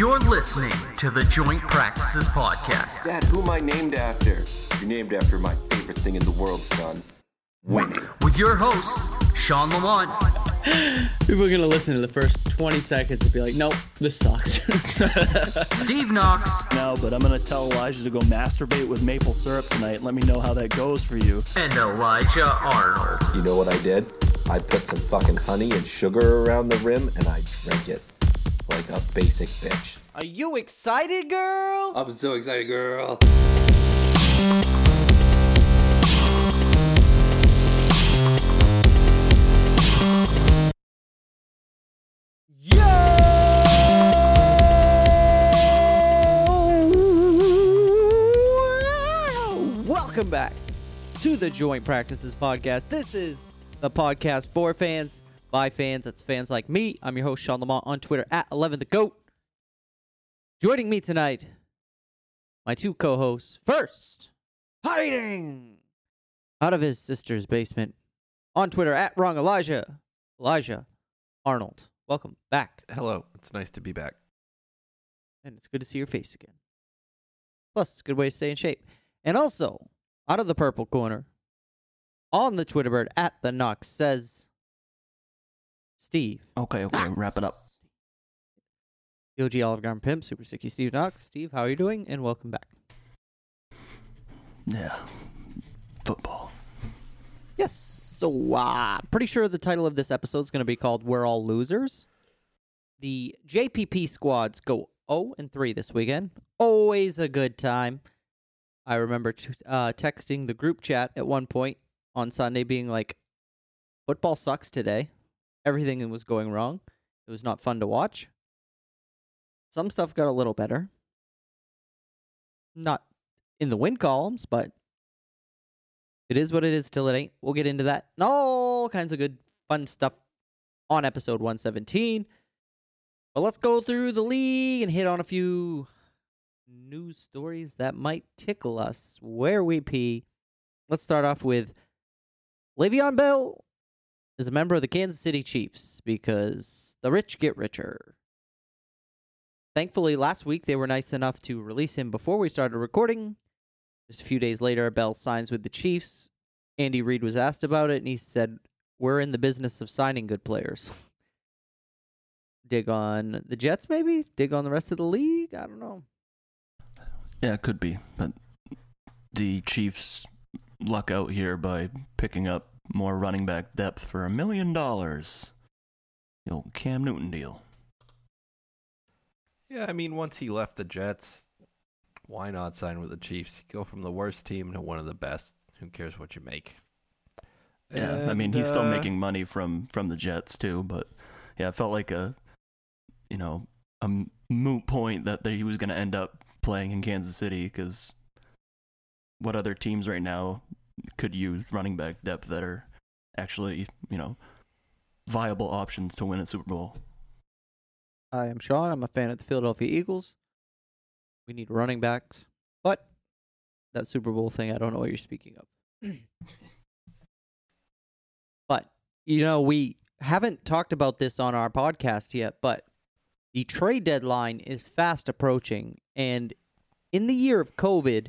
You're listening to the Joint Practices Podcast. Dad, who am I named after? You're named after my favorite thing in the world, son. Winning. With your host, Shawn Lamont People are gonna listen to the first 20 seconds and be like, "Nope, this sucks." Steve Knox, No, but I'm gonna tell Elijah to go masturbate with maple syrup tonight let me know how that goes for you. and Elijah Arnold. You know what I did? I put some fucking honey and sugar around the rim and I drank it like a basic bitch. Are you excited, girl? I'm so excited, girl. Yo! Welcome back to the Joint Practices Podcast. This is the podcast for fans, by fans. That's fans like me. I'm your host, Shawn Lamont, on Twitter at 11 the GOAT. Joining me tonight, my two co hosts. First, hiding out of his sister's basement on Twitter at Wrong Elijah, Elijah Arnold. Welcome back. Hello, it's nice to be back. and it's good to see your face again. Plus, it's a good way to stay in shape. And also, out of the purple corner, on the Twitter bird at the Knox says, Steve. Okay, okay, wrap it up. OG Olive Garden Pimp, Super Sticky Steve Knox. Steve, how are you doing? And welcome back. Yeah. Football. Yes. So, uh, pretty sure the title of this episode is going to be called We're All Losers. The JPP squads go 0 and 3 this weekend. Always a good time. I remember t- uh, texting the group chat at one point on Sunday being like, football sucks today. Everything was going wrong. It was not fun to watch. Some stuff got a little better. Not in the win columns, but it is what it is till it ain't. We'll get into that and all kinds of good fun stuff on episode 117. But let's go through the league and hit on a few news stories that might tickle us where we pee. Let's start off with Le'Veon Bell is a member of the Kansas City Chiefs because the rich get richer. Thankfully, last week they were nice enough to release him before we started recording. Just a few days later, Bell signs with the Chiefs. Andy Reid was asked about it, and he said, We're in the business of signing good players. Dig on the Jets, maybe? Dig on the rest of the league? I don't know. Yeah, it could be, but the Chiefs luck out here by picking up more running back depth for a million dollars. The old Cam Newton deal. Yeah, I mean, once he left the Jets, why not sign with the Chiefs? Go from the worst team to one of the best. Who cares what you make? Yeah, I mean And, he's still uh, making money from from the Jets too, but yeah, it felt like a you know a moot point that he was going to end up playing in Kansas City because what other teams right now could use running back depth that are actually you know viable options to win a Super Bowl? I am Shawn. I'm a fan of the Philadelphia Eagles. We need running backs. But that Super Bowl thing, I don't know what you're speaking of. but, you know, we haven't talked about this on our podcast yet, but the trade deadline is fast approaching. And in the year of COVID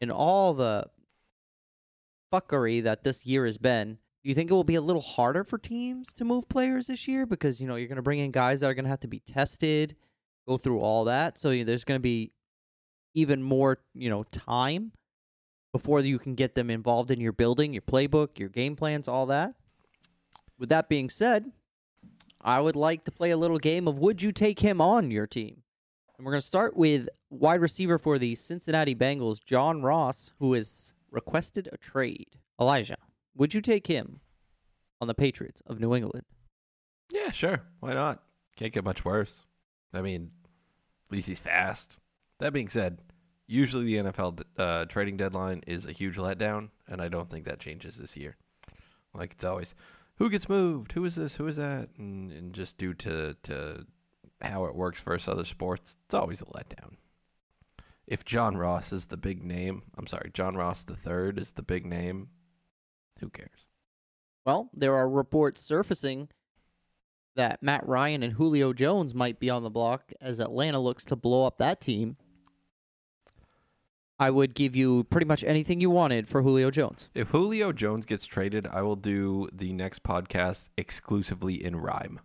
and all the fuckery that this year has been, do you think it will be a little harder for teams to move players this year because you know you're going to bring in guys that are going to have to be tested, go through all that. So there's going to be even more, you know, time before you can get them involved in your building, your playbook, your game plans, all that. With that being said, I would like to play a little game of would you take him on your team? And we're going to start with wide receiver for the Cincinnati Bengals, John Ross, who has requested a trade. Elijah, would you take him on the Patriots of New England? Yeah, sure. Why not? Can't get much worse. I mean, at least he's fast. That being said, usually the NFL uh, trading deadline is a huge letdown, and I don't think that changes this year. Like it's always, who gets moved? Who is this? Who is that? And, and just due to to how it works versus other sports, it's always a letdown. If John Ross is the big name, I'm sorry, John Ross the third is the big name. Who cares? Well, there are reports surfacing that Matt Ryan and Julio Jones might be on the block as Atlanta looks to blow up that team, I would give you pretty much anything you wanted for Julio Jones. If Julio Jones gets traded, I will do the next podcast exclusively in rhyme.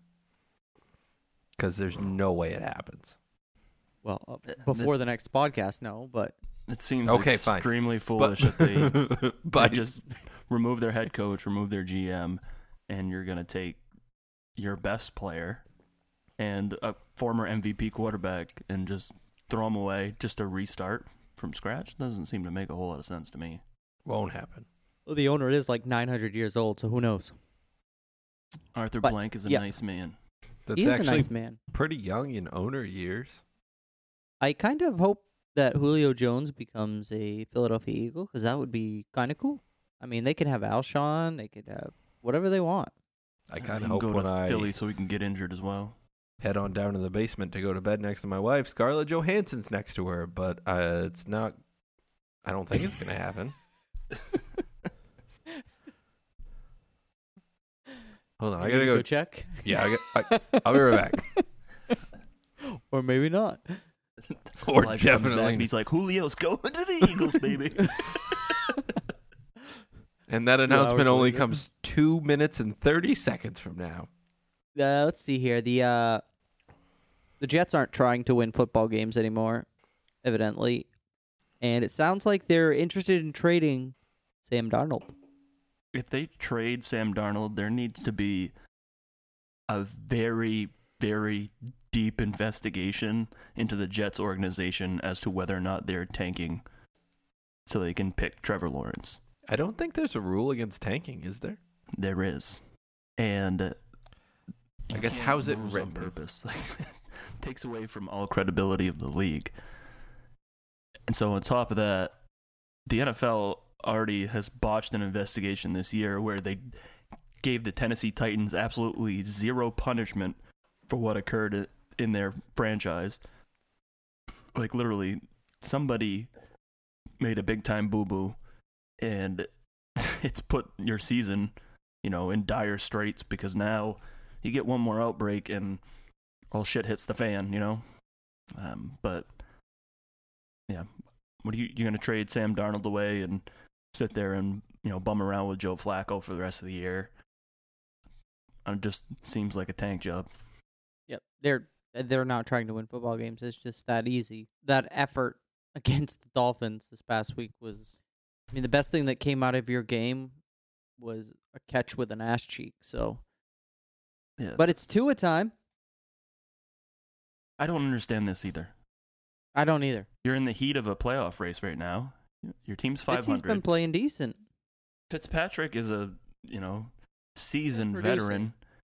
Because there's no way it happens. Well, uh, before the next podcast, no, but It seems Okay, fine. extremely foolish that they, they just remove their head coach, remove their GM, and you're gonna take your best player and a former MVP quarterback and just throw them away just to restart from scratch doesn't seem to make a whole lot of sense to me. won't happen. well, the owner is like 900 years old, so who knows? Arthur But, Blank is a yeah. nice man. That's he is a nice man. pretty young in owner years. I kind of hope that Julio Jones becomes a Philadelphia Eagle because that would be kind of cool. I mean, they could have Alshon, they could have whatever they want. I kind of can hope go when to I Philly so we can get injured as well. head on down to the basement to go to bed next to my wife, Scarlett Johansson's next to her, but uh, it's not. I don't think it's going to happen. Hold on, I gotta need to go. check. Yeah, I I, I'll be right back. or maybe not. Or Elijah comes back definitely and he's like, Julio's going to the Eagles, baby. And that announcement only later. comes two minutes and thirty seconds from now. Uh, let's see here. The uh, the Jets aren't trying to win football games anymore, evidently, and it sounds like they're interested in trading Sam Darnold. if they trade Sam Darnold, there needs to be a very, very deep investigation into the Jets organization as to whether or not they're tanking so they can pick Trevor Lawrence. I don't think there's a rule against tanking, is there? There is. And I guess how's it written? on purpose? Like, takes away from all credibility of the league. And so on top of that, the NFL already has botched an investigation this year where they gave the Tennessee Titans absolutely zero punishment for what occurred in their franchise. Like literally somebody made a big time boo boo and it's put your season, you know, in dire straits because now you get one more outbreak and all shit hits the fan, you know. Um, but yeah, what are you you gonna trade Sam Darnold away and sit there and you know bum around with Joe Flacco for the rest of the year? It just seems like a tank job. Yep, they're they're not trying to win football games. It's just that easy. That effort against the Dolphins this past week was, I mean, the best thing that came out of your game was a catch with an ass cheek. So, Yeah, but it's two a time. I don't understand this either. I don't either. You're in the heat of a playoff race right now. Your team's five Fitzy's been playing decent. Fitzpatrick is a you know seasoned veteran.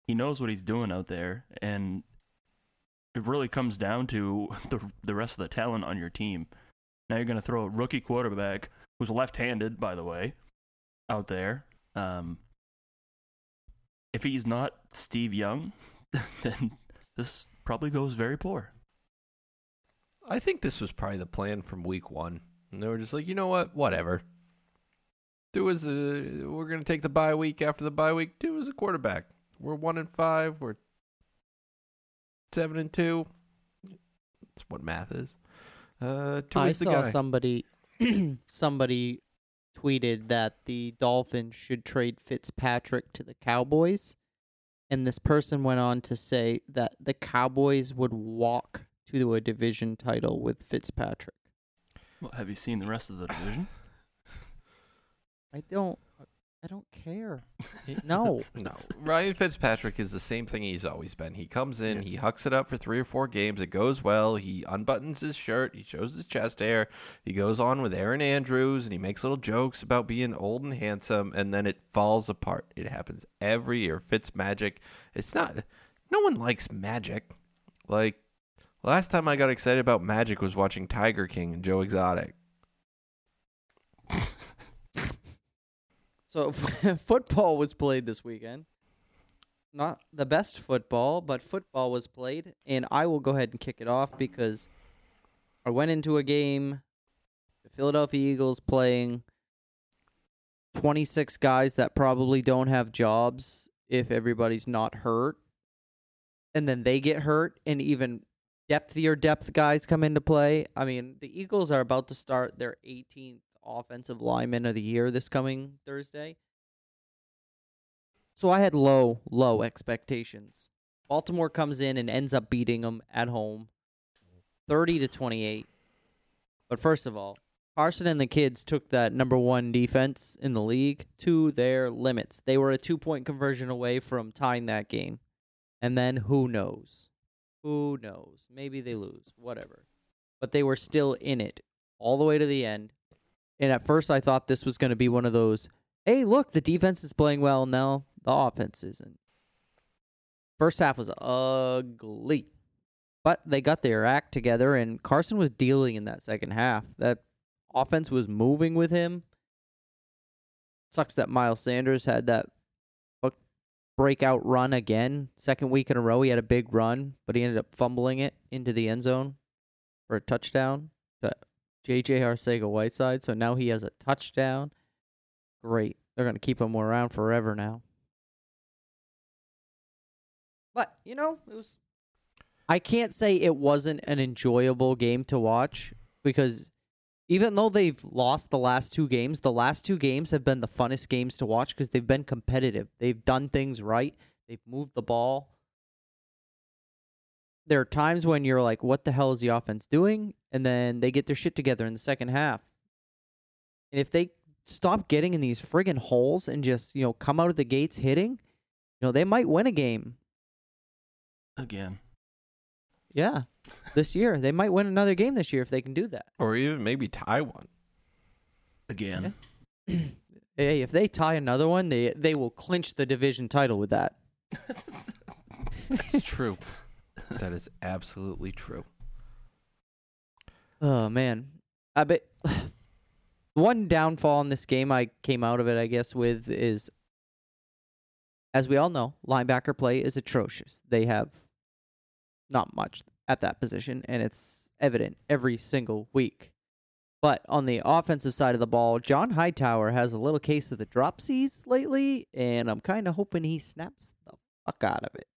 He knows what he's doing out there, and it really comes down to the the rest of the talent on your team. Now you're going to throw a rookie quarterback who's left-handed, by the way, out there. Um, if he's not Steve Young, then this probably goes very poor. I think this was probably the plan from week one. And they were just like, you know what? Whatever. Do as a, we're gonna take the bye week after the bye week. Do as a quarterback. We're one and five. We're seven and two. That's what math is. Uh, two I is the saw guy. somebody somebody tweeted that the Dolphins should trade Fitzpatrick to the Cowboys, and this person went on to say that the Cowboys would walk to a division title with Fitzpatrick. Well, have you seen the rest of the division? I don't. I don't care. It- no. No, Ryan Fitzpatrick is the same thing he's always been. He comes in, he hucks it up for three or four games. It goes well. He unbuttons his shirt. He shows his chest hair. He goes on with Erin Andrews, and he makes little jokes about being old and handsome. And then it falls apart. It happens every year. Fitz magic. It's not. No one likes magic. Like last time I got excited about magic was watching Tiger King and Joe Exotic. So football was played this weekend. Not the best football, but football was played, and I will go ahead and kick it off because I went into a game, the Philadelphia Eagles playing 26 guys that probably don't have jobs if everybody's not hurt, and then they get hurt, and even depthier depth guys come into play. I mean, the Eagles are about to start their 18th offensive lineman of the year this coming Thursday. So I had low, low expectations. Baltimore comes in and ends up beating them at home, 30 to 28. But first of all, Carson and the kids took that number one defense in the league to their limits. They were a two point conversion away from tying that game. And then who knows? Who knows? Maybe they lose, whatever. But they were still in it all the way to the end. And at first, I thought this was going to be one of those hey, look, the defense is playing well. Now the offense isn't. First half was ugly. But they got their act together, and Carson was dealing in that second half. That offense was moving with him. Sucks that Miles Sanders had that breakout run again. Second week in a row, he had a big run, but he ended up fumbling it into the end zone for a touchdown to JJ Arcega Whiteside. So now he has a touchdown. Great. They're going to keep him around forever now. But, you know, it was. I can't say it wasn't an enjoyable game to watch because even though they've lost the last two games, the last two games have been the funnest games to watch because they've been competitive. They've done things right. They've moved the ball. There are times when you're like, what the hell is the offense doing? And then they get their shit together in the second half. And if they stop getting in these friggin' holes and just, you know, come out of the gates hitting, you know, they might win a game. Again. Yeah. This year. They might win another game this year if they can do that. Or even maybe tie one. Again. Hey, if they tie another one, they they will clinch the division title with that. It's true. That is absolutely true. Oh man, I bet one downfall in this game I came out of it, I guess, with is, as we all know, linebacker play is atrocious. They have not much at that position, and it's evident every single week. But on the offensive side of the ball, John Hightower has a little case of the dropsies lately, and I'm kind of hoping he snaps the fuck out of it.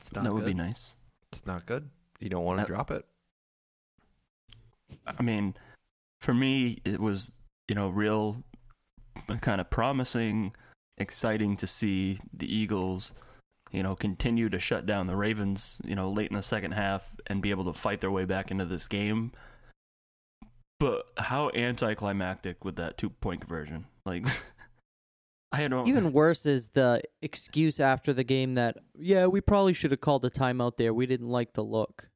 It's not that would good. be nice. It's not good. You don't want to drop it. I mean, for me, it was, you know, real uh, kind of promising, exciting to see the Eagles, you know, continue to shut down the Ravens, you know, late in the second half and be able to fight their way back into this game. But how anticlimactic with that two point conversion? Like, I don't Even worse is the excuse after the game that, yeah, we probably should have called a timeout there. We didn't like the look.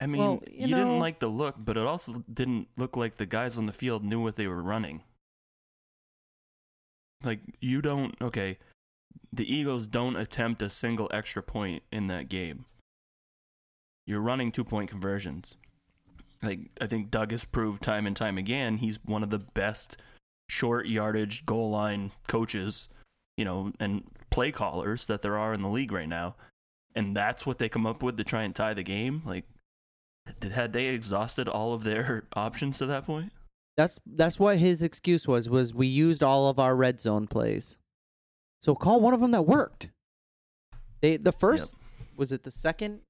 I mean, Well, you, you know- didn't like the look, but it also didn't look like the guys on the field knew what they were running. Like, you don't, okay, the Eagles don't attempt a single extra point in that game. You're running two point conversions. Like, I think Doug has proved time and time again he's one of the best short yardage goal line coaches, you know, and play callers that there are in the league right now. And that's what they come up with to try and tie the game. Like, had they exhausted all of their options to that point? That's that's what his excuse was. Was we used all of our red zone plays, so call one of them that worked. They the first was it the second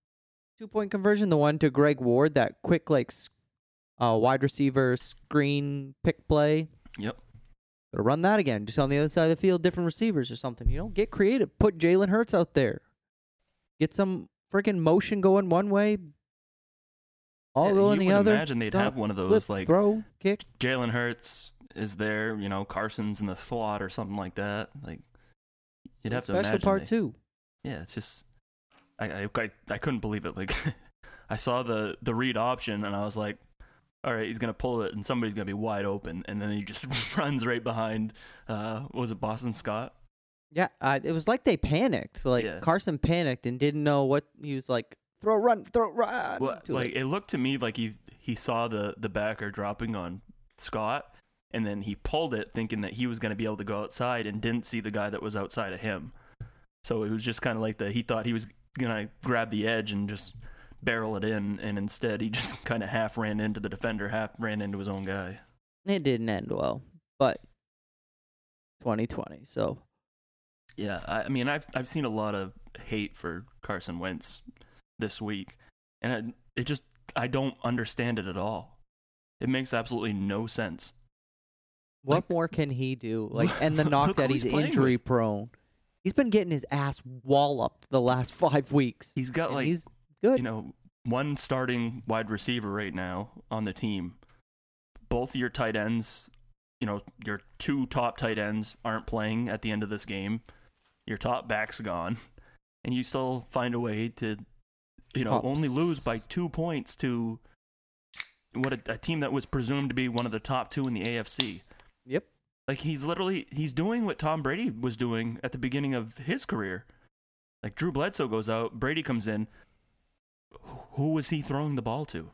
two point conversion, the one to Greg Ward, that quick like uh, wide receiver screen pick play. Yep. Gotta run that again, just on the other side of the field, different receivers or something. You know, get creative. Put Jalen Hurts out there. Get some freaking motion going one way. All Yeah, going you the other. imagine they'd stop, have one of those, flip, like- throw, kick. Jalen Hurts is there, you know, Carson's in the slot or something like that. Like, you'd have to special part they- two. Yeah, it's just, I, I, I, I couldn't believe it. Like, I saw the, the read option and I was like, all right, he's going to pull it and somebody's going to be wide open. And then he just runs right behind, uh, what was it, Boston Scott? Yeah, uh, it was like they panicked. Like Yeah. Carson panicked and didn't know what he was like. Throw, run, throw, run. Well, like late. it looked to me like he he saw the the backer dropping on Scott, and then he pulled it thinking that he was going to be able to go outside, and didn't see the guy that was outside of him. So it was just kind of like the he thought he was gonna grab the edge and just barrel it in, and instead he just kind of half ran into the defender, half ran into his own guy. it didn't end well, but 2020. So Yeah, I I mean, I've I've seen a lot of hate for Carson Wentz this week, and it, it just I don't understand it at all. It makes absolutely no sense. What Like- more can he do? Like, and the knock that he's he's injury with. prone. He's been getting his ass walloped the last five weeks. He's got like he's good. you know one starting wide receiver right now on the team. Both your tight ends, you know, your two top tight ends aren't playing at the end of this game. Your top back's gone, and you still find a way to, you know, Top only lose by two points to what a, a team that was presumed to be one of the top two in the AFC. Yep. Like he's literally he's doing what Tom Brady was doing at the beginning of his career. Like Drew Bledsoe goes out, Brady comes in. Wh- Who was he throwing the ball to?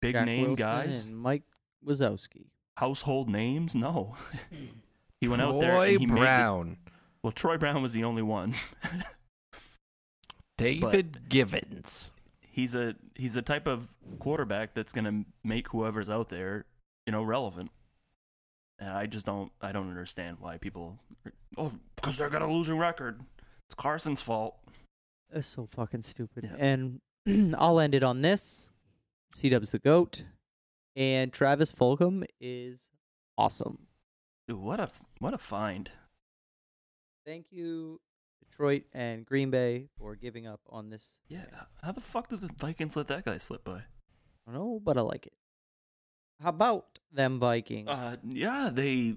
Big Jack name Wilson guys, and Mike Wazowski. household names? No. he went out there Troy and he made the- Brown, well, Troy Brown was the only one. David Givens. he's a he's a type of quarterback that's going to make whoever's out there, you know, relevant. And I just don't I don't understand why people oh because they're going to losing record. It's Carson's fault. That's so fucking stupid. Yeah. And I'll end it on this. C Dub's the GOAT. And Travis Fulgham is awesome. Dude, what a what a find. Thank you, Detroit and Green Bay, for giving up on this. Yeah, how the fuck did the Vikings let that guy slip by? I don't know, but I like it. How about them Vikings? Uh, yeah, they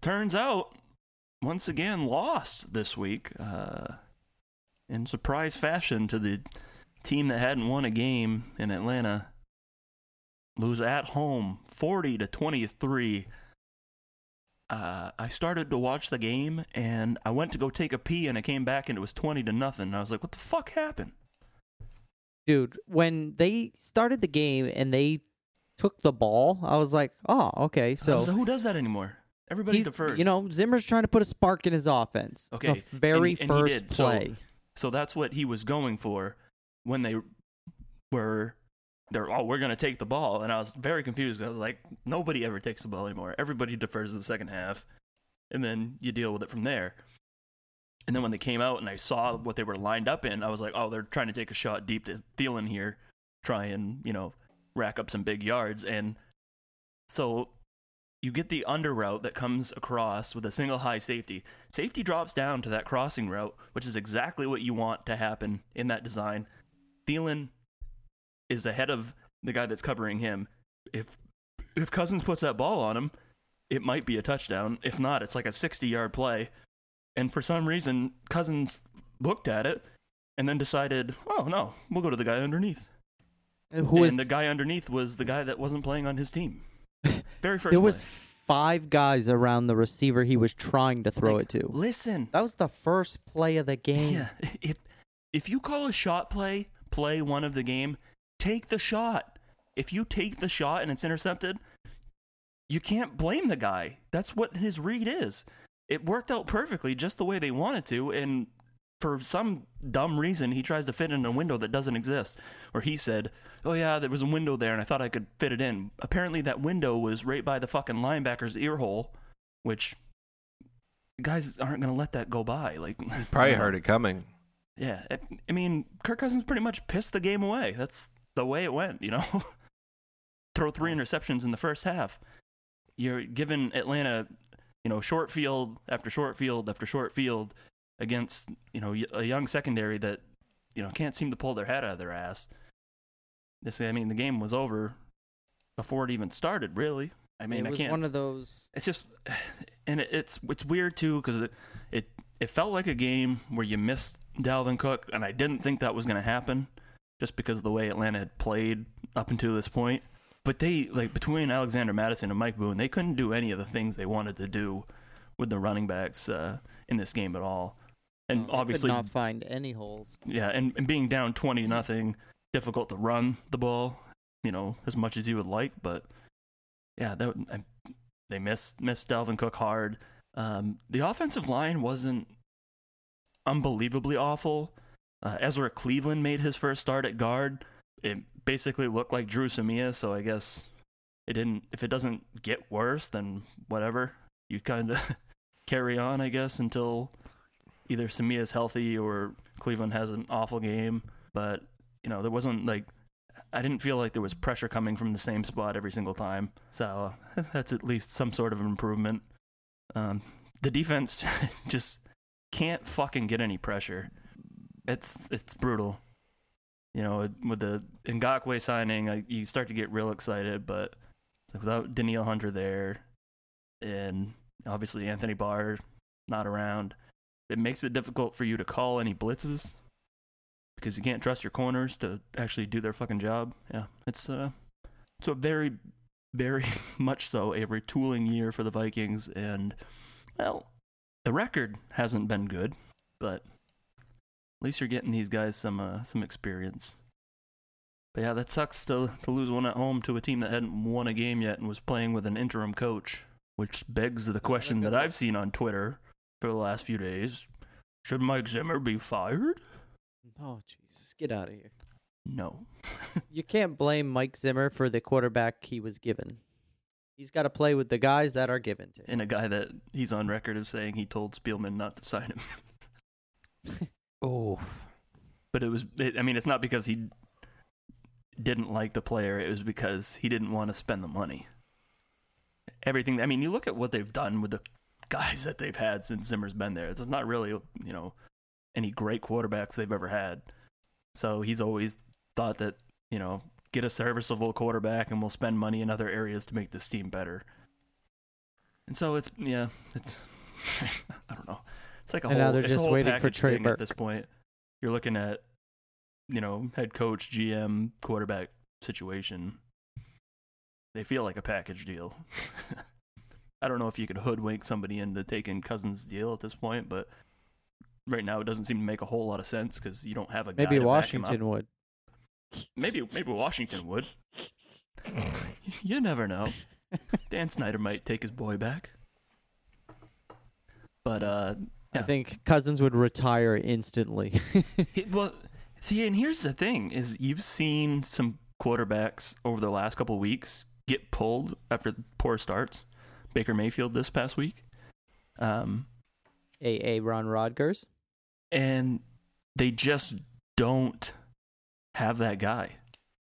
turns out once again lost this week uh, in surprise fashion to the team that hadn't won a game in Atlanta. Lose at home, forty to twenty-three. Uh, I started to watch the game and I went to go take a pee and I came back and it was twenty to nothing. And I was like, "What the fuck happened?" Dude, when they started the game and they took the ball, I was like, oh, okay. So, So, who does that anymore? Everybody defers. you know, Zimmer's trying to put a spark in his offense. Okay, The very and and first did. So- play. So that's what he was going for when they were they're oh we're gonna take the ball. And I was very confused because I was like nobody ever takes the ball anymore. Everybody defers to the second half. And then you deal with it from there. And then when they came out and I saw what they were lined up in I was like oh they're trying to take a shot deep to Thielen here try and you know rack up some big yards. And so you get the under route that comes across with a single high safety. Safety drops down to that crossing route, which is exactly what you want to happen in that design. Thielen is ahead of the guy that's covering him. If if Cousins puts that ball on him, it might be a touchdown. If not, it's like a 60-yard play. And for some reason, Cousins looked at it and then decided, "Oh no, we'll go to the guy underneath." Who and was the guy underneath was the guy that wasn't playing on his team. Very first there was play. five guys around the receiver he was trying to throw Like, it to. Listen, That was the first play of the game. Yeah, if if you call a shot play play one of the game, take the shot. If you take the shot and it's intercepted, you can't blame the guy. That's what his read is. It worked out perfectly just the way they wanted to, and for some dumb reason, he tries to fit in a window that doesn't exist. Or he said, "Oh yeah, there was a window there, and I thought I could fit it in." Apparently, that window was right by the fucking linebacker's ear hole, which guys aren't gonna let that go by. Like, Probably heard it coming. Yeah, I, I mean, Kirk Cousins pretty much pissed the game away. That's the way it went, you know. Throw three interceptions in the first half. You're giving Atlanta, you know, short field after short field after short field against, you know, a young secondary that, you know, can't seem to pull their head out of their ass. This, I mean, the game was over before it even started. Really, I mean, I can't one of those. it's just and it, it's it's weird too because it, it it felt like a game where you missed Dalvin Cook and I didn't think that was going to happen just because of the way Atlanta had played up until this point but they like between Alexander Mattison and Mike Boone they couldn't do any of the things they wanted to do with the running backs uh, in this game at all and They could obviously not find any holes. yeah, and, and being down twenty nothing, difficult to run the ball, you know, as much as you would like. But yeah, that, I, they missed missed Dalvin Cook hard. Um, the offensive line wasn't unbelievably awful. Uh, Ezra Cleveland made his first start at guard. It basically looked like Dru Samia, so I guess it didn't. If it doesn't get worse, then whatever. You kind of carry on, I guess, until either Samia's healthy or Cleveland has an awful game. But you know, there wasn't like I didn't feel like there was pressure coming from the same spot every single time. So that's at least some sort of improvement. Um, the defense just can't fucking get any pressure. It's it's brutal. You know, with the Ngakoue signing, I, you start to get real excited, but without Danielle Hunter there, and obviously Anthony Barr not around, it makes it difficult for you to call any blitzes because you can't trust your corners to actually do their fucking job. Yeah, it's uh, it's a very, very much so a retooling year for the Vikings, and well, the record hasn't been good, but at least you're getting these guys some uh, some experience. But yeah, that sucks to to lose one at home to a team that hadn't won a game yet and was playing with an interim coach, which begs the question that I've seen on Twitter for the last few days: Should Mike Zimmer be fired? Oh Jesus, get out of here! No. You can't blame Mike Zimmer for the quarterback he was given. He's got to play with the guys that are given to him. and a guy that he's on record of saying he told Spielman not to sign him. Oh, But it was, it, I mean, it's not because he didn't like the player. It was because he didn't want to spend the money. Everything. I mean, you look at what they've done with the guys that they've had since Zimmer's been there. There's not really, you know, any great quarterbacks they've ever had. So he's always thought that, you know, get a serviceable quarterback and we'll spend money in other areas to make this team better. And so it's yeah, it's I don't know. It's like a And whole now they're just waiting for Trey thing at this point. You're looking at you know, head coach, GM, quarterback situation. They feel like a package deal. I don't know if you could hoodwink somebody into taking Cousins' deal at this point, but right now it doesn't seem to make a whole lot of sense because you don't have a guy Maybe to back him up. Washington would. Maybe maybe Washington would. you never know. Dan Snyder might take his boy back. But uh I think Cousins would retire instantly. he- well see and here's the thing is you've seen some quarterbacks over the last couple of weeks get pulled after poor starts. Baker Mayfield this past week. Um A. A. Ron Rodgers. and they just don't have that guy.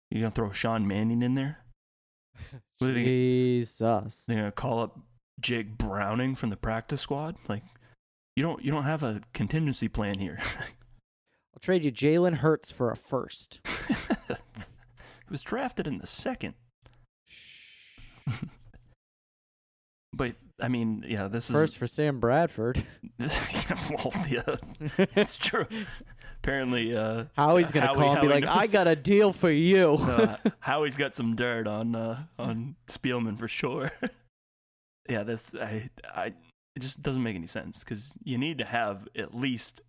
You gonna throw Sean Mannion in there? What Jesus. They're gonna call up Jake Browning from the practice squad. Like, you don't you don't have a contingency plan here. I'll trade you Jalen Hurts for a first. he was drafted in the second. but I mean, yeah, this First for Sam Bradford. this. well, yeah, it's true. Apparently, uh, Howie's gonna Howie- call and be Howie like, "I got a deal for you." uh, Howie's got some dirt on uh, on Spielman for sure. yeah, this I I it just doesn't make any sense because you need to have at least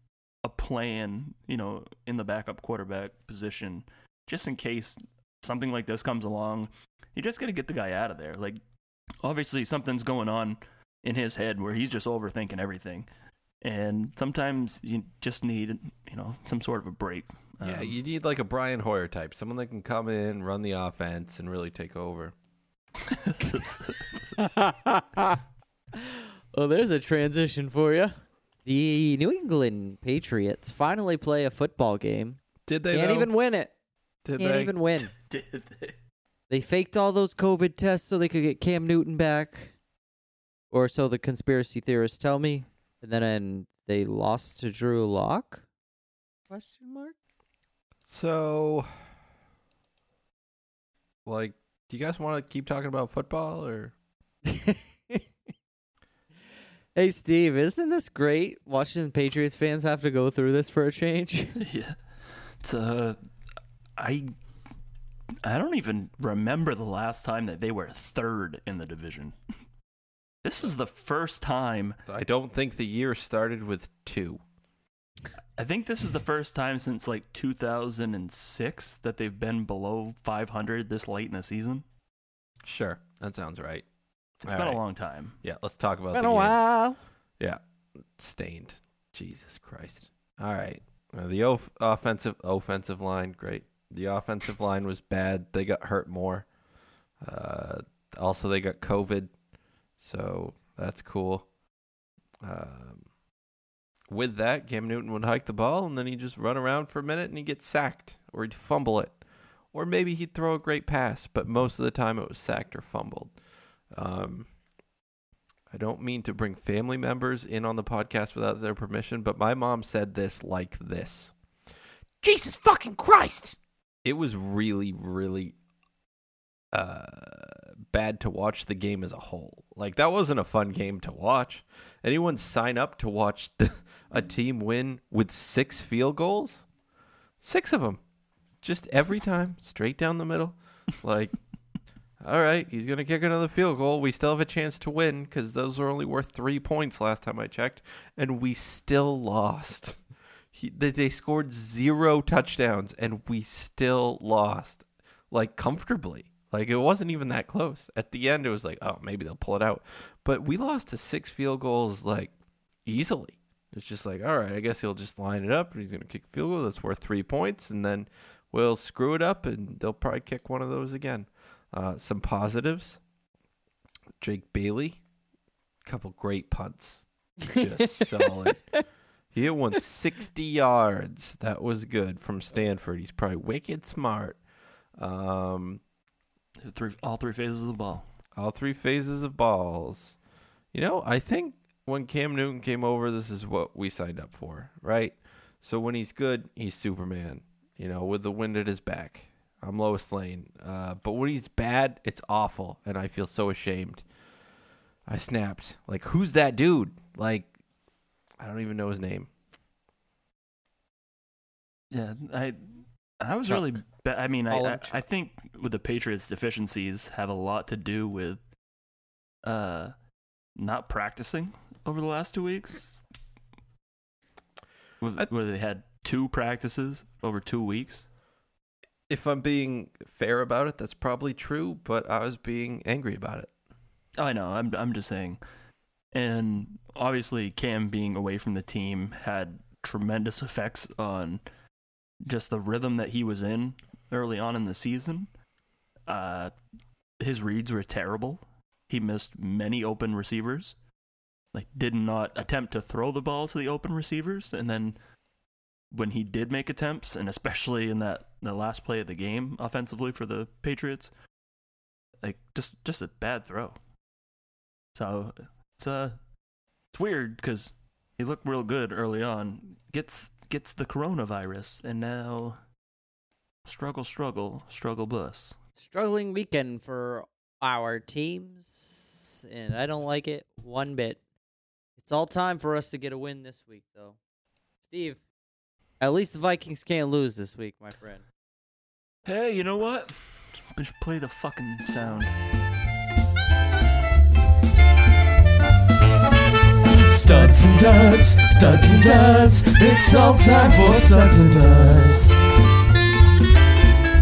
a plan, you know, in the backup quarterback position, just in case something like this comes along. You just got to get the guy out of there. Like, obviously, something's going on in his head where he's just overthinking everything. And sometimes you just need, you know, some sort of a break. yeah. Um, You need like a Brian Hoyer type, someone that can come in, run the offense, and really take over. well, there's a transition for you. The New England Patriots finally play a football game. Did they? Can't though? even win it. Did Can't they? even win. Did they? They faked all those COVID tests so they could get Cam Newton back, or so the conspiracy theorists tell me. And then and they lost to Drew Lock? Question mark. So, like, do you guys want to keep talking about football or? hey Steve, isn't this great? Watching Patriots fans have to go through this for a change. yeah. It's uh I I don't even remember the last time that they were third in the division. this is the first time I don't think the year started with two. I think this is the first time since like 2006 that they've been below 500 this late in the season. Sure, that sounds right. It's All been right. a long time. Yeah, let's talk about Been the a game. while. Yeah, stained. Jesus Christ. All right. The off- offensive offensive line, great. The offensive line was bad. They got hurt more. Uh, also, they got COVID, so that's cool. Um, with that, Cam Newton would hike the ball and then he'd just run around for a minute and he'd get sacked or he'd fumble it. Or maybe he'd throw a great pass, but most of the time it was sacked or fumbled. Um, I don't mean to bring family members in on the podcast without their permission, but my mom said this like this Jesus fucking Christ! It was really, really uh, bad to watch the game as a whole. Like, that wasn't a fun game to watch. Anyone sign up to watch the, a team win with six field goals? Six of them. Just every time, straight down the middle. Like, all right, he's to kick another field goal. We still have a chance to win because those were only worth three points last time I checked, and we still lost. He, they, they scored zero touchdowns, and we still lost, like comfortably. Like it wasn't even that close. At the end, it was like, oh, maybe they'll pull it out, but we lost to six field goals like easily. It's just like, all right, I guess he'll just line it up, and he's going to kick a field goal that's worth three points, and then we'll screw it up, and they'll probably kick one of those again. Uh, some positives. Jake Bailey, a couple great punts, just solid. He one 60 yards. That was good from Stanford. He's probably wicked smart. Um, Three, all three phases of the ball. all three phases of balls. You know, I think when Cam Newton came over, this is what we signed up for, right? So when he's good, he's Superman. You know, with the wind at his back. I'm Lois Lane. Uh, but when he's bad, it's awful, and I feel so ashamed. I snapped. Like, who's that dude? Like, I don't even know his name. Yeah, I I was Chuck. really. Ba- I mean, I, I I think with the Patriots' deficiencies have a lot to do with uh not practicing over the last two weeks. I- Where they had two practices over two weeks. If I'm being fair about it, that's probably true, but I was being angry about it. Oh, I know. I'm I'm just saying. And obviously Cam being away from the team had tremendous effects on just the rhythm that he was in early on in the season. Uh his reads were terrible. He missed many open receivers. Like did not attempt to throw the ball to the open receivers and then when he did make attempts and especially in that the last play of the game offensively for the Patriots like just just a bad throw. So it's uh it's weird because he looked real good early on. Gets gets the coronavirus and now struggle, struggle, struggle, bus. Struggling weekend for our teams, and I don't like it one bit. It's all time for us to get a win this week, though. Steve, at least the Vikings can't lose this week, my friend. Hey, you know what? Just play the fucking sound. Studs and duds, studs and duds. It's all time for studs and duds.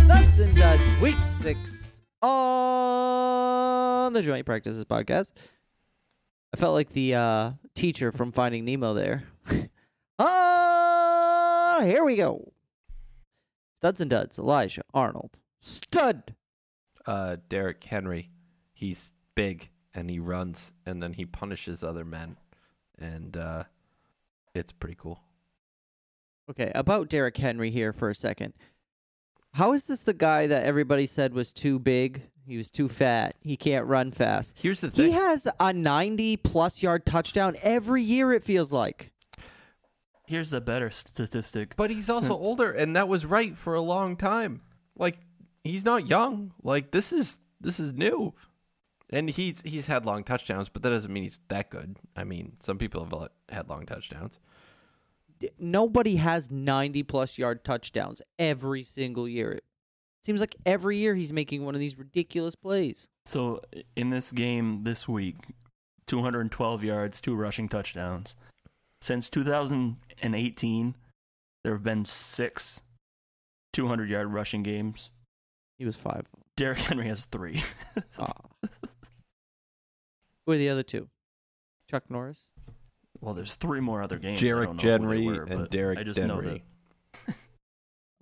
Nuts and Duds, week six on the Joint Practices podcast. I felt like the uh, teacher from Finding Nemo there. Ah, here we go. Studs and Duds, Elijah Arnold. Stud. uh, Derrick Henry. He's big and he runs and then he punishes other men, and uh, it's pretty cool. Okay, about Derrick Henry here for a second. How is this the guy that everybody said was too big? He was too fat. He can't run fast. Here's the thing. He has a 90 plus yard touchdown every year, it feels like. Here's the better statistic. but he's also older, and that was right for a long time. Like he's not young. Like this is this is new, and he's he's had long touchdowns, but that doesn't mean he's that good. I mean, some people have had long touchdowns. Nobody has 90 plus yard touchdowns every single year. It seems like every year he's making one of these ridiculous plays. So in this game this week, 212 yards, two rushing touchdowns. Since 2018, there have been six 200 yard rushing games. He was five. Derrick Henry has three. Ah. Who are the other two? Chuck Norris? well, there's three more other games. I Jarek don't know who they Henry were, and Derrick I just know that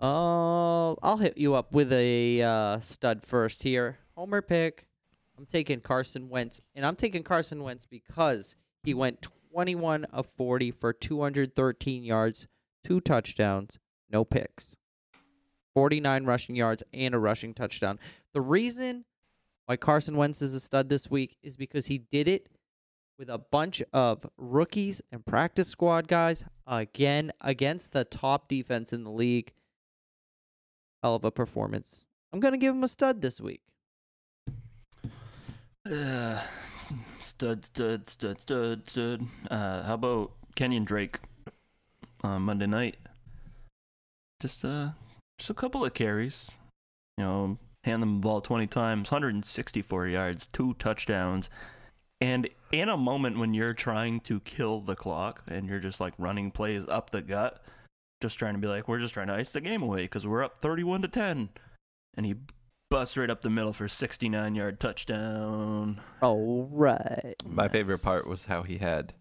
Uh, I'll hit you up with a uh, stud first here. Homer pick. I'm taking Carson Wentz, and I'm taking Carson Wentz because he went 21 of 40 for 213 yards, two touchdowns, no picks. 49 rushing yards and a rushing touchdown. The reason why Carson Wentz is a stud this week is because he did it with a bunch of rookies and practice squad guys again against the top defense in the league. Hell of a performance. I'm going to give him a stud this week. Uh, stud, stud, stud, stud, stud. Uh, how about Kenyon Drake on Monday night? Just uh, just a couple of carries. You know, hand them the ball 20 times, 164 yards, two touchdowns. And in a moment when you're trying to kill the clock and you're just like running plays up the gut, just trying to be like, we're just trying to ice the game away because we're up 31 to 10. And he busts right up the middle for 69 yard touchdown. All right. My favorite part was how he had,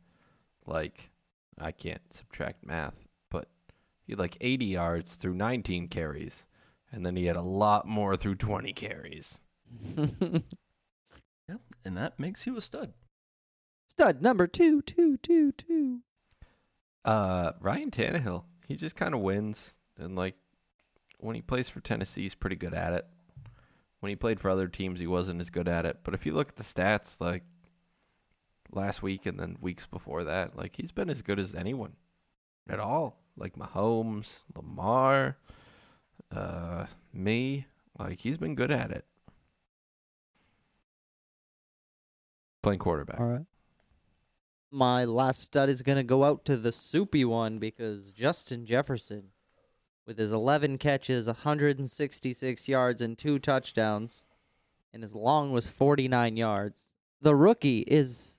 like, I can't subtract math, but he had like 80 yards through 19 carries, and then he had a lot more through 20 carries. Yep. And that makes you a stud. Stud number two, two, two, two. Uh, Ryan Tannehill, he just kind of wins, and like when he plays for Tennessee, he's pretty good at it. When he played for other teams, he wasn't as good at it. But if you look at the stats, like last week and then weeks before that, like he's been as good as anyone at all. Like Mahomes, Lamar, uh, me, like he's been good at it. Playing quarterback. All right. My last stud is going to go out to the soupy one because Justin Jefferson, with his 11 catches, 166 yards, and two touchdowns, and his long was 49 yards, the rookie is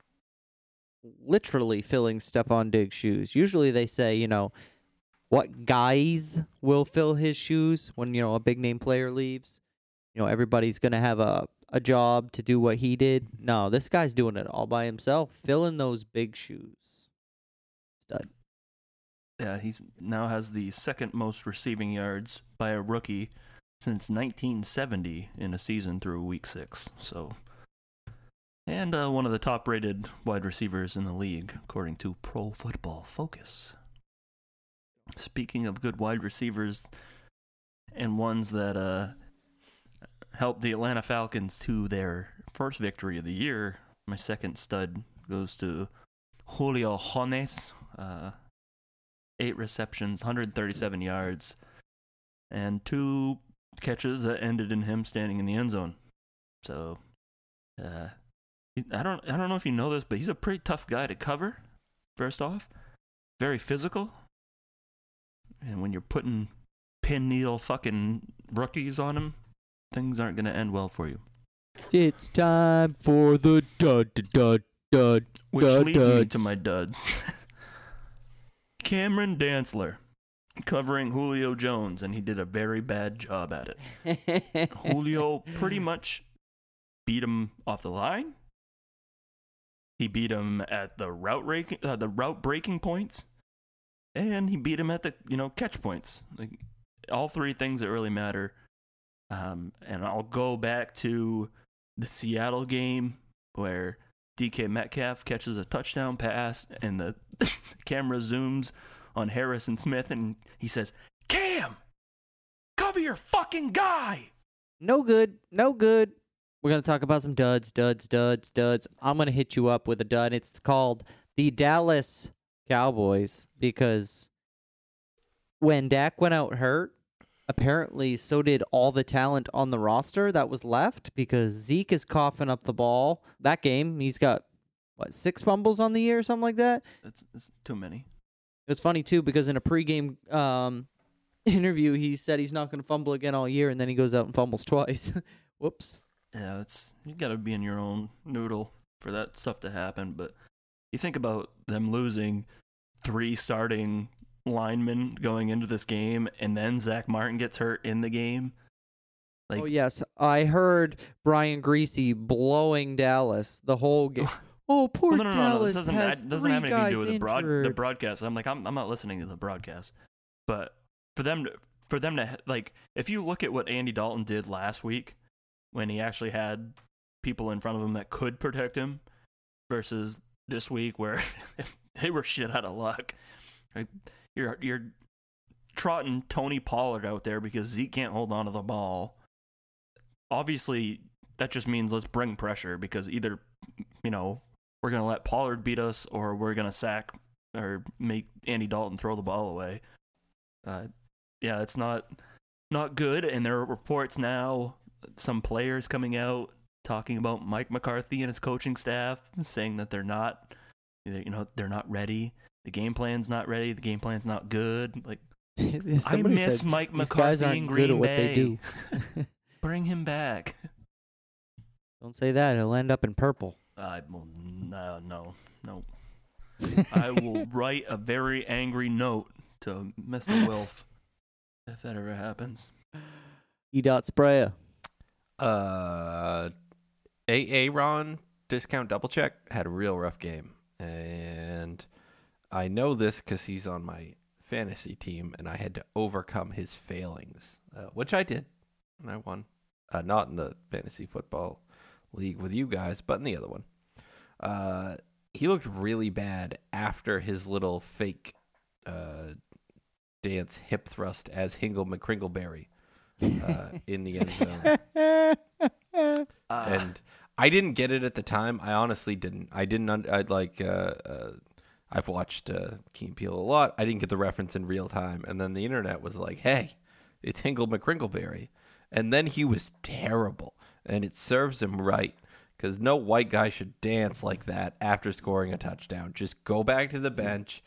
literally filling Stefon Diggs' shoes. Usually they say, you know, what guys will fill his shoes when, you know, a big name player leaves. You know, everybody's to have a a job to do what he did. No, this guy's doing it all by himself, filling those big shoes. Stud. Yeah, he's now has the second most receiving yards by a rookie since 1970 in a season through week six. So, and uh, one of the top-rated wide receivers in the league, according to Pro Football Focus. Speaking of good wide receivers and ones that uh, helped the Atlanta Falcons to their first victory of the year, my second stud goes to Julio Jones. Uh, eight receptions, 137 yards, and two catches that ended in him standing in the end zone. So, uh, I don't, I don't know if you know this, but he's a pretty tough guy to cover. First off, very physical, and when you're putting pin needle fucking rookies on him, things aren't gonna end well for you. It's time for the dud dud dud. Which Dud leads me to my dud. Cameron Dantzler covering Julio Jones, and he did a very bad job at it. Julio pretty much beat him off the line. He beat him at the route breaking, uh, the route breaking points, and he beat him at the you know catch points. Like all three things that really matter. Um, and I'll go back to the Seattle game where DK Metcalf catches a touchdown pass, and the camera zooms on Harrison Smith, and he says, "Cam, cover your fucking guy." no good, no good. We're gonna talk about some duds, duds, duds, duds. I'm gonna hit you up with a dud. It's called the Dallas Cowboys because when Dak went out hurt, apparently so did all the talent on the roster that was left because Zeke is coughing up the ball. That game, he's got what six fumbles on the year or something like that. That's, that's too many. It was funny too because in a pregame um, interview, he said he's not going to fumble again all year, and then he goes out and fumbles twice. Whoops. Yeah, it's you got to be in your own noodle for that stuff to happen. But you think about them losing three starting linemen going into this game, and then Zack Martin gets hurt in the game. Like, oh yes, I heard Brian Griese blowing Dallas the whole game. Oh, poor Well, no, no, no, no. Dallas This doesn't, has that doesn't have anything to do with the, broad, the broadcast. I'm like, I'm, I'm not listening to the broadcast. But for them to, for them to like, if you look at what Andy Dalton did last week, when he actually had people in front of him that could protect him, versus this week where they were shit out of luck. Like, you're you're trotting Tony Pollard out there because Zeke can't hold on to the ball. Obviously, that just means let's bring pressure because either you know we're gonna let Pollard beat us or we're gonna sack or make Andy Dalton throw the ball away. Uh, yeah, it's not not good, and there are reports now, some players coming out talking about Mike McCarthy and his coaching staff, saying that they're not, you know, they're not ready. The game plan's not ready. The game plan's not good. Like I miss said, Mike "These guys McCarthy in Green Bay. they do. Bring him back. Don't say that; he'll end up in purple. I will no no no. I will write a very angry note to Mr. Wilf if that ever happens. E dot sprayer. Uh, AA Ron discount double check had a real rough game, and I know this because he's on my fantasy team, and I had to overcome his failings, uh, which I did, and I won. Uh, not in the fantasy football league with you guys, but in the other one. Uh, he looked really bad after his little fake uh, dance hip thrust as Hingle McCringleberry uh, in the end zone and I didn't get it at the time. I honestly didn't. I didn't. Un- I'd like. Uh, uh, I've watched uh, Key and Peele a lot. I didn't get the reference in real time, and then the internet was like, "Hey, it's Hingle McCringleberry," and then he was terrible, and it serves him right because no white guy should dance like that after scoring a touchdown. Just go back to the bench.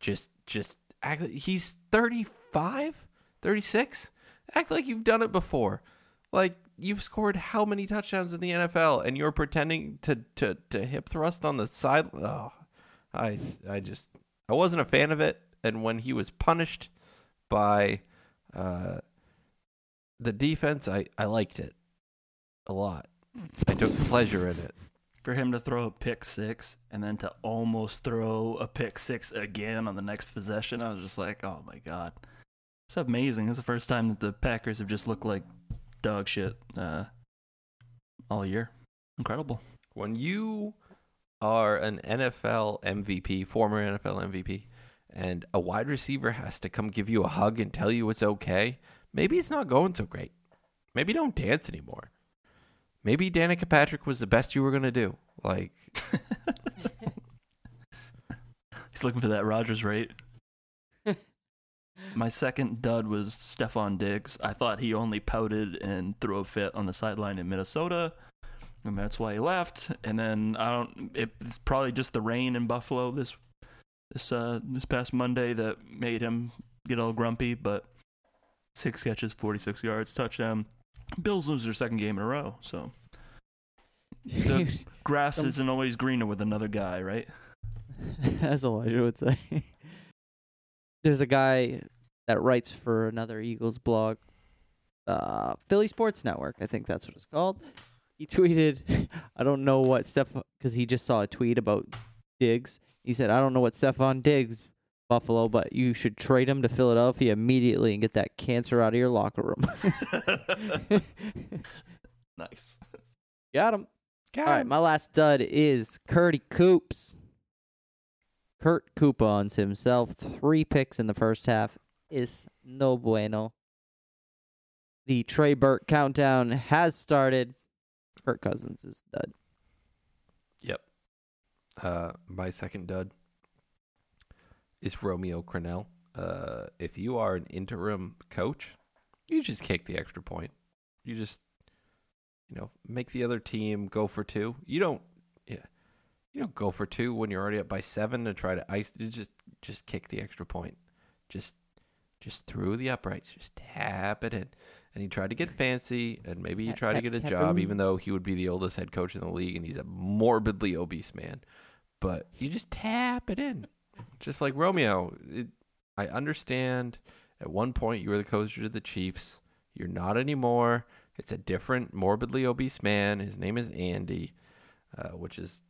Just, just act. Like, he's 35, 36. Act like you've done it before. Like you've scored how many touchdowns in the NFL, and you're pretending to to to hip thrust on the side. Oh, I I just I wasn't a fan of it. And when he was punished by uh, the defense, I I liked it a lot. I took pleasure in it. For him to throw a pick six and then to almost throw a pick six again on the next possession, I was just like, oh my god. It's amazing. It's the first time that the Packers have just looked like dog shit uh, all year. Incredible. When you are an NFL MVP, former NFL MVP, and a wide receiver has to come give you a hug and tell you it's okay, maybe it's not going so great. Maybe don't dance anymore. Maybe Danica Patrick was the best you were gonna do. Like, He's looking for that Rodgers rate. My second dud was Stefon Diggs. I thought he only pouted and threw a fit on the sideline in Minnesota, and that's why he left. And then I don't. It's probably just the rain in Buffalo this this uh this past Monday that made him get all grumpy. But six catches, forty six yards, touchdown. Bills lose their second game in a row, so the grass Some- isn't always greener with another guy, right? As Elijah would say. There's a guy that writes for another Eagles blog, uh, Philly Sports Network. I think that's what it's called. He tweeted, I don't know what Steph, because he just saw a tweet about Diggs. He said, I don't know what Stefon Diggs, Buffalo, but you should trade him to Philadelphia immediately and get that cancer out of your locker room. nice. Got him. All right, my last dud is Curdy Coops. Kurt coupons himself three picks in the first half is no bueno. The Trey Burke countdown has started. Kirk Cousins is dud. Yep. Uh, my second dud is Romeo Crennel. Uh, if you are an interim coach, you just kick the extra point. You just, you know, make the other team go for two. You don't, yeah, you don't go for two when you're already up by seven to try to ice. Just, just kick the extra point. Just, just through the uprights. Just tap it in. And he tried to get fancy, and maybe he tried to get a job, even though he would be the oldest head coach in the league, and he's a morbidly obese man. But you just tap it in, just like Romeo. It, I understand. At one point, you were the coach to the Chiefs. You're not anymore. It's a different morbidly obese man. His name is Andy, uh, which is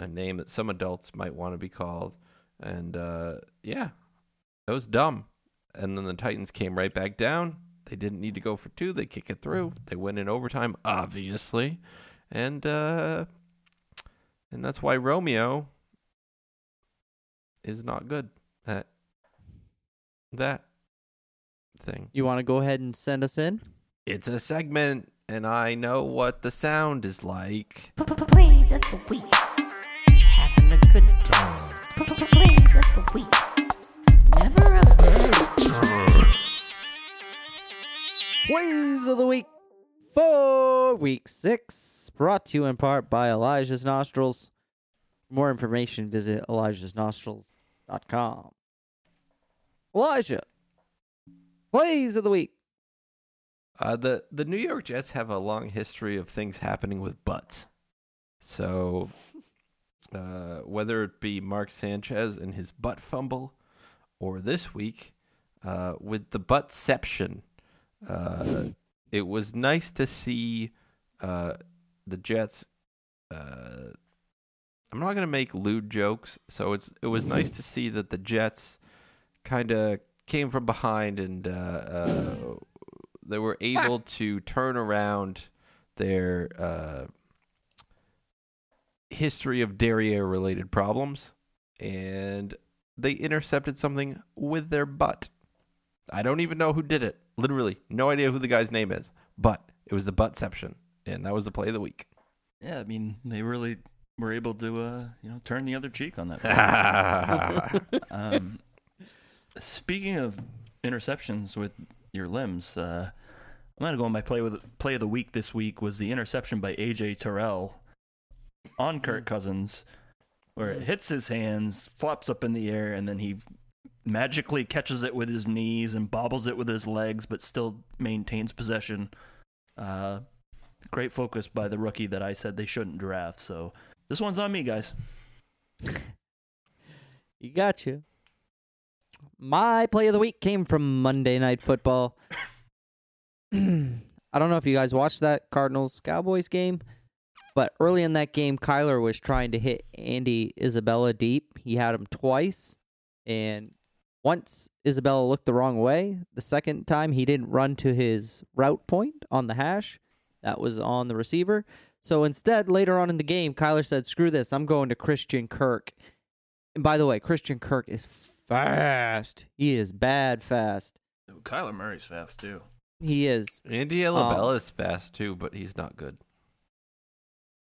a name that some adults might want to be called. And uh, yeah, that was dumb. And then the Titans came right back down. They didn't need to go for two. They kick it through. They win in overtime, obviously, and uh, and that's why Romeo is not good at that thing. You want to go ahead and send us in? It's a segment, and I know what the sound is like. Plays at the week. Having a good time. Plays at the week. Never a Plays of the week for week six, brought to you in part by Elijah's Nostrils. For more information, visit Elijah'sNostrils.com. Elijah, plays of the week. Uh, the the New York Jets have a long history of things happening with butts. So, uh, whether it be Mark Sanchez and his butt fumble, or this week uh, with the buttception, uh, it was nice to see uh, the Jets. Uh, I'm not gonna make lewd jokes, so it's it was nice to see that the Jets kind of came from behind and uh, uh, they were able to turn around their uh, history of derriere related problems and they intercepted something with their butt. I don't even know who did it. Literally, no idea who the guy's name is, but it was the buttception, and that was the play of the week. Yeah, I mean, they really were able to, uh, you know, turn the other cheek on that. um, speaking of interceptions with your limbs, uh, I'm gonna go on my play with play of the week this week was the interception by AJ Terrell on Kirk Cousins, where it hits his hands, flops up in the air, and then he magically catches it with his knees and bobbles it with his legs, but still maintains possession. Uh, great focus by the rookie that I said they shouldn't draft. So this one's on me, guys. You got you. My play of the week came from Monday Night Football. I don't know if you guys watched that Cardinals Cowboys game, but early in that game, Kyler was trying to hit Andy Isabella deep. He had him twice, and once Isabella looked the wrong way. The second time, he didn't run to his route point on the hash. That was on the receiver. So instead, later on in the game, Kyler said, "Screw this! I'm going to Christian Kirk." And by the way, Christian Kirk is fast. He is bad fast. Kyler Murray's fast too. He is. Andy Isabella um, is fast too, but he's not good.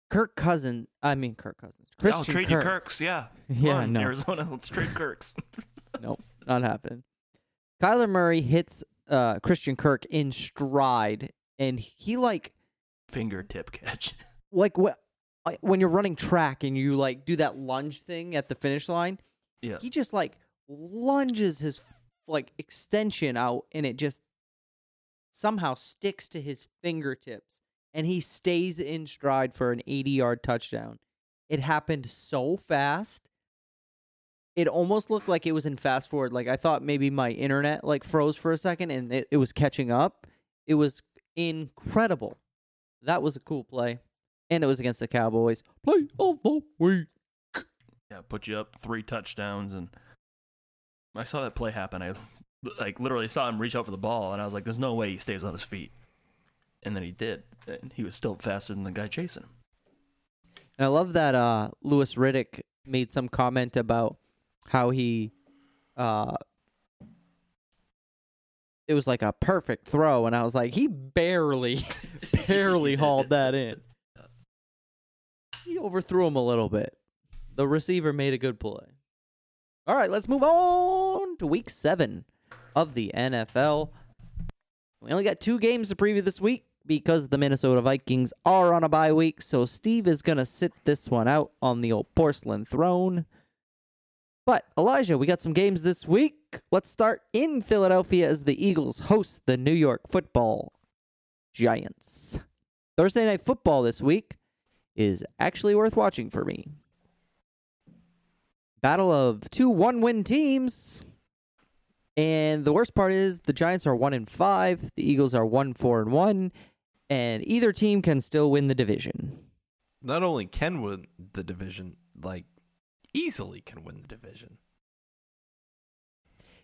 Kirk Cousin. I mean Kirk Cousins. I'll trade Kirk. you Kirks. Yeah. Come Yeah, on, no. Arizona, let's trade Kirks. Nope, not happening. Kyler Murray hits uh, Christian Kirk in stride, and he like Fingertip catch. like wh- uh, when you're running track and you like do that lunge thing at the finish line. Yeah. He just like lunges his like extension out, and it just somehow sticks to his fingertips, and he stays in stride for an 80 yard touchdown. It happened so fast. It almost looked like it was in fast forward. Like I thought maybe my internet like froze for a second and it, it was catching up. It was incredible. That was a cool play. And it was against the Cowboys. Play of the week. Yeah, put you up three touchdowns, and I saw that play happen. I like literally saw him reach out for the ball, and I was like, "There's no way he stays on his feet." And then he did. And he was still faster than the guy chasing him. And I love that uh Louis Riddick made some comment about how he uh it was like a perfect throw and I was like he barely barely hauled that in. He overthrew him a little bit. The receiver made a good play. All right, let's move on to week 7 of the NFL. We only got two games to preview this week because the Minnesota Vikings are on a bye week, so Steve is going to sit this one out on the old porcelain throne. But Elijah, we got some games this week. Let's start in Philadelphia as the Eagles host the New York Football Giants. Thursday night football this week is actually worth watching for me. Battle of two one-win teams. And the worst part is the Giants are one and five, the Eagles are one four and one, and either team can still win the division. Not only can win the division, like easily can win the division.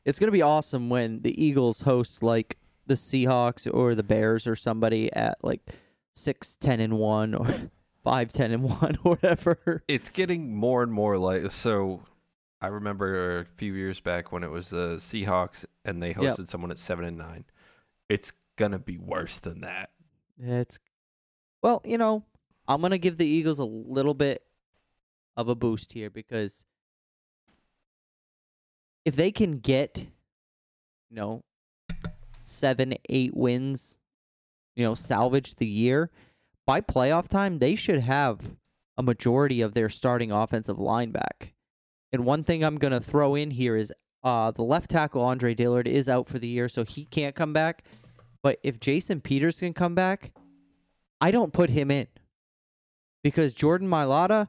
It's gonna be awesome when the Eagles host like the Seahawks or the Bears or somebody at like six ten and one or five ten and one or whatever. It's getting more and more like so. I remember a few years back when it was the Seahawks and they Yep. hosted someone at seven and nine. It's gonna be worse than that. It's well, you know, I'm gonna give the Eagles a little bit of a boost here because if they can get, you know, seven, eight wins, you know, salvage the year by playoff time, they should have a majority of their starting offensive line back. And one thing I'm gonna throw in here is uh the left tackle Andre Dillard is out for the year, so he can't come back. But if Jason Peters can come back, I don't put him in because Jordan Mailata,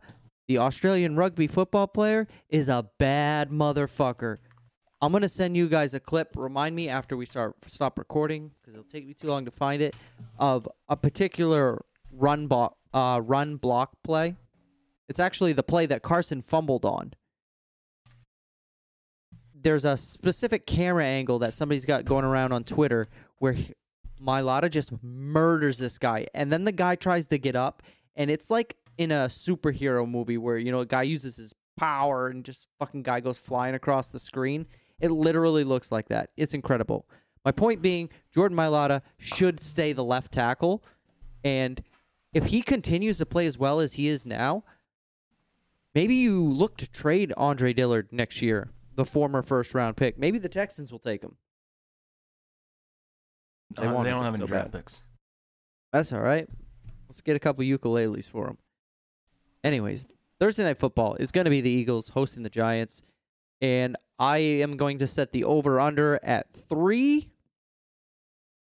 the Australian rugby football player, is a bad motherfucker. I'm gonna send you guys a clip. Remind me after we start stop recording because it'll take me too long to find it. Of a particular run block, uh, run block play. It's actually the play that Carson fumbled on. There's a specific camera angle that somebody's got going around on Twitter where he- just murders this guy, and then the guy tries to get up, and it's like in a superhero movie where you know a guy uses his power and just fucking guy goes flying across the screen. It literally looks like that. It's incredible. My point being, Jordan Mailata should stay the left tackle, and if he continues to play as well as he is now, maybe you look to trade Andre Dillard next year, the former first round pick. Maybe the Texans will take him. They Uh, they don't have any so draft bad. picks. That's all right. Let's get a couple ukuleles for him. Anyways, Thursday night football is going to be the Eagles hosting the Giants, and I am going to set the over under at three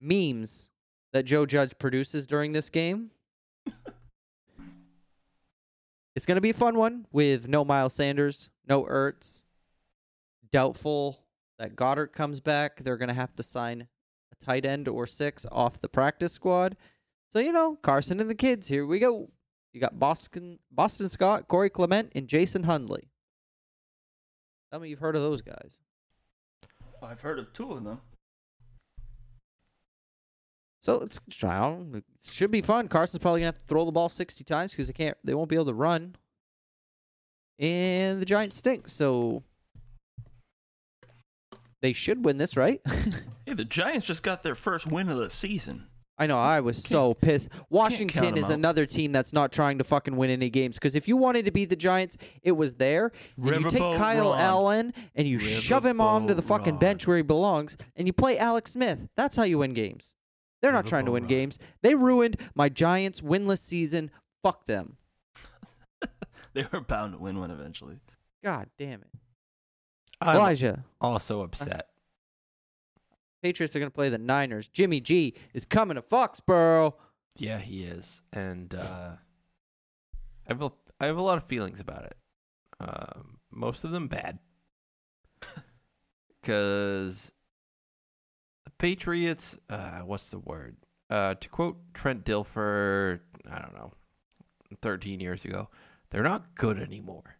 memes that Joe Judge produces during this game. it's going to be a fun one with no Miles Sanders, no Ertz. Doubtful that Goedert comes back. They're going to have to sign a tight end or six off the practice squad. So you know, Carson and the kids. Here we go. You got Boston, Boston Scott, Corey Clement, and Jason Huntley. Tell me you've heard of those guys. I've heard of two of them. So it's try on. It should be fun. Carson's probably gonna have to throw the ball sixty times because they can't. They won't be able to run. And the Giants stink. So they should win this, right? Hey, the Giants just got their first win of the season. I know. I was so pissed. Washington is out. another team that's not trying to fucking win any games. Because if you wanted to beat the Giants, it was there. And you take Riverboat Kyle Ron. Allen and you shove him onto the Riverboat fucking Ron. bench where he belongs, and you play Alex Smith. That's how you win games. They're not trying to Riverboat win Ron. games. They ruined my Giants winless season. Fuck them. They were bound to win one eventually. God damn it. I'm Elijah. also upset. Patriots are going to play the Niners. Jimmy G is coming to Foxborough. Yeah, he is, and uh, I have a, I have a lot of feelings about it. Um, most of them bad, because the Patriots. Uh, what's the word? Uh, to quote Trent Dilfer, I don't know, thirteen years ago, they're not good anymore.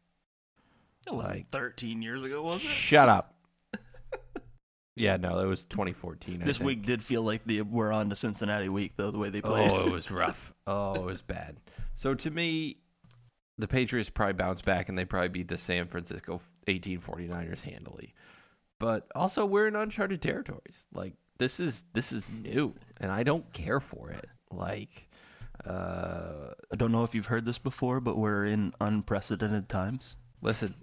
It Like- 13 years ago, was it? Shut up. Yeah, no, it was 2014. I This week did feel like they were on to Cincinnati week, though, the way they played. Oh, it was rough. Oh, it was bad. So to me, the Patriots probably bounce back and they probably beat the San Francisco 1849ers handily. But also we're in uncharted territories. Like this is this is new and I don't care for it. Like uh I don't know if you've heard this before, but we're in unprecedented times. listen,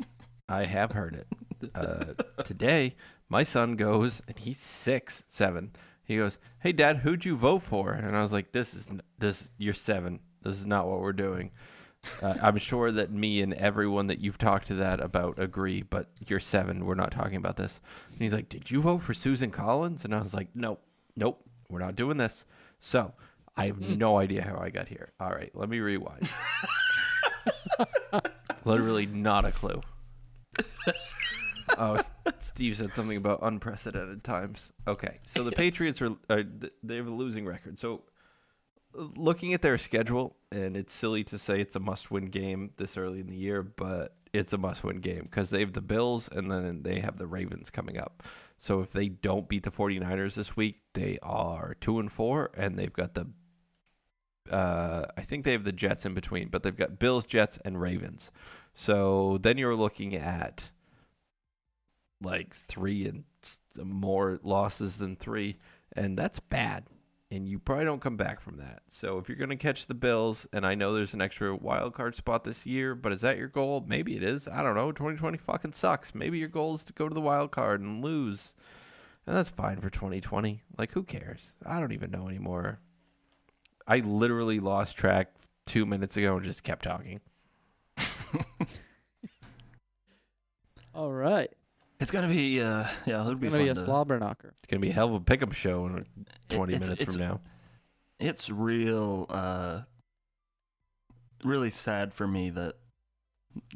I have heard it. Uh today my son goes and he's 6, 7. He goes, "Hey dad, who'd you vote for?" And I was like, "This is this you're 7. This is not what we're doing." Uh, I'm sure that me and everyone that you've talked to that about agree, but you're seven. We're not talking about this. And he's like, Did you vote for Susan Collins? And I was like, Nope, nope, we're not doing this. So I have no idea how I got here. All right, let me rewind. Literally not a clue. Oh, Steve said something about unprecedented times. Okay, so the Patriots are, are they have a losing record. So looking at their schedule, and it's silly to say it's a must-win game this early in the year, but it's a must-win game because they have the Bills and then they have the Ravens coming up. So if they don't beat the 49ers this week, they are 2 and 4 and they've got the uh I think they have the Jets in between, but they've got Bills, Jets and Ravens. So then you're looking at like three and more losses than three, and that's bad. And you probably don't come back from that. So if you're going to catch the Bills, and I know there's an extra wild card spot this year, but is that your goal? Maybe it is. I don't know. 2020 fucking sucks. Maybe your goal is to go to the wild card and lose. And that's fine for 2020. Like, who cares? I don't even know anymore. I literally lost track two minutes ago and just kept talking. All right. It's gonna be uh yeah, it'll It's be gonna be a fun to- slobber knocker. It's gonna be a hell of a pickup show in 20 it's- minutes it's- from now. it's real uh really sad for me that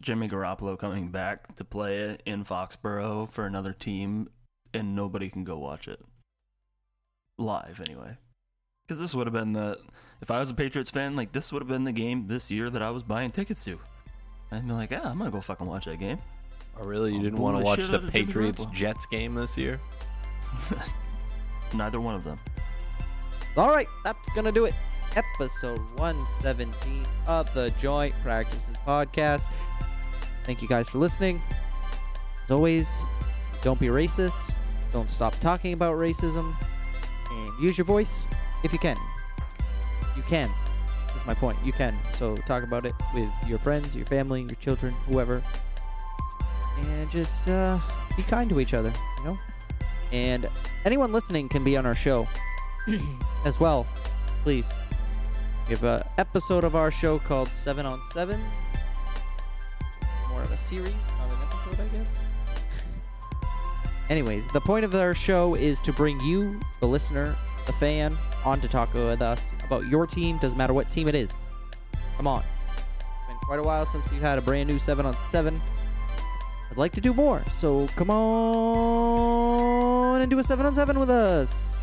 Jimmy Garoppolo coming back to play in Foxborough for another team and nobody can go watch it live anyway. Cuz this would have been the if I was a Patriots fan, like this would have been the game this year that I was buying tickets to. I'd be like, "Yeah, I'm going to go fucking watch that game." Oh, really? You I'll didn't want to watch the out of Jimmy Patriots Jets game this year? Neither one of them. All right, that's gonna do it. Episode 117 of the Joint Practices Podcast. Thank you guys for listening. As always, don't be racist. Don't stop talking about racism. And use your voice if you can. You can. That's my point. You can. So talk about it with your friends, your family, your children, whoever. And just uh, be kind to each other, you know? And anyone listening can be on our show as well, please. We have an episode of our show called Seven on Seven. More of a series, not an episode, I guess. Anyways, the point of our show is to bring you, the listener, the fan, on to talk with us about your team. Doesn't matter what team it is. Come on. It's been quite a while since we've had a brand new Seven on Seven. I'd like to do more, so come on and do a 7 on 7 with us.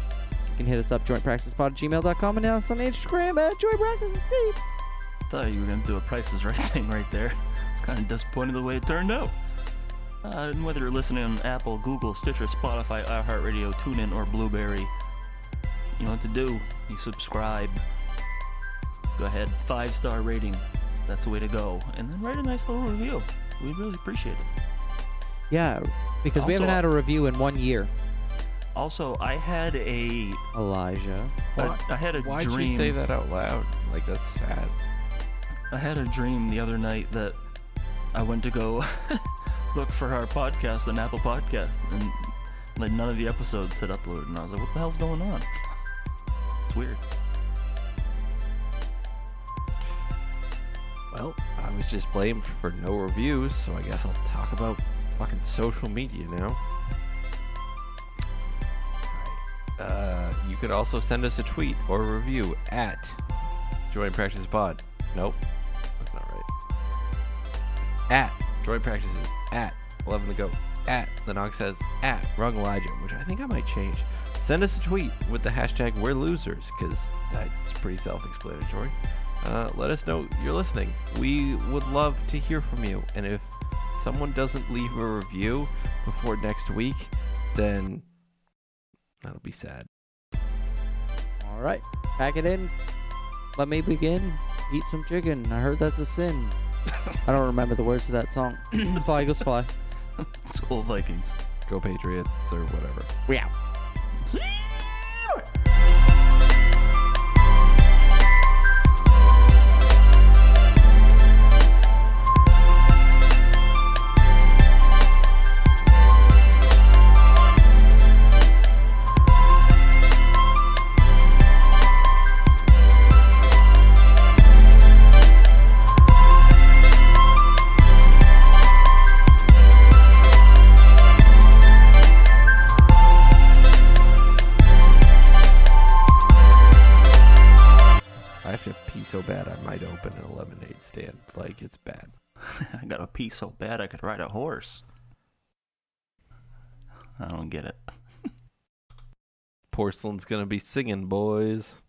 You can hit us up, jointpracticepod at gmail.com, and now us on Instagram at jointpracticesteve. thought you were gonna do a Price is Right thing right there. It's kind of disappointed the way it turned out. Uh, and whether you're listening on Apple, Google, Stitcher, Spotify, iHeartRadio, TuneIn, or Blueberry, you know what to do. You subscribe. Go ahead, five star rating. That's the way to go. And then write a nice little review. We'd really appreciate it. Yeah, because we haven't had a review in one year. Also, I had a, Elijah. I, I had a Why'd dream. you say that out loud? Like, that's sad. I had a dream the other night that I went to go look for our podcast on Apple Podcasts, and like none of the episodes had uploaded, and I was like, "What the hell's going on?" It's weird. Well, I was just blamed for no reviews, so I guess I'll talk about fucking social media now. Uh, you could also send us a tweet or a review at Join Practice Pod. Nope, that's not right. At Joint Practices at 11 to go at the Nog says at Wrong Elijah, which I think I might change. Send us a tweet with the hashtag We're Losers because that's pretty self-explanatory. Uh, let us know you're listening. We would love to hear from you. And if someone doesn't leave a review before next week, then that'll be sad. All right, pack it in. Let me begin. Eat some chicken. I heard that's a sin. I don't remember the words to that song. fly, goes fly. It's old Vikings. Go Patriots or whatever. We out. bad I could ride a horse. I don't get it. Porcelain's gonna be singing, boys.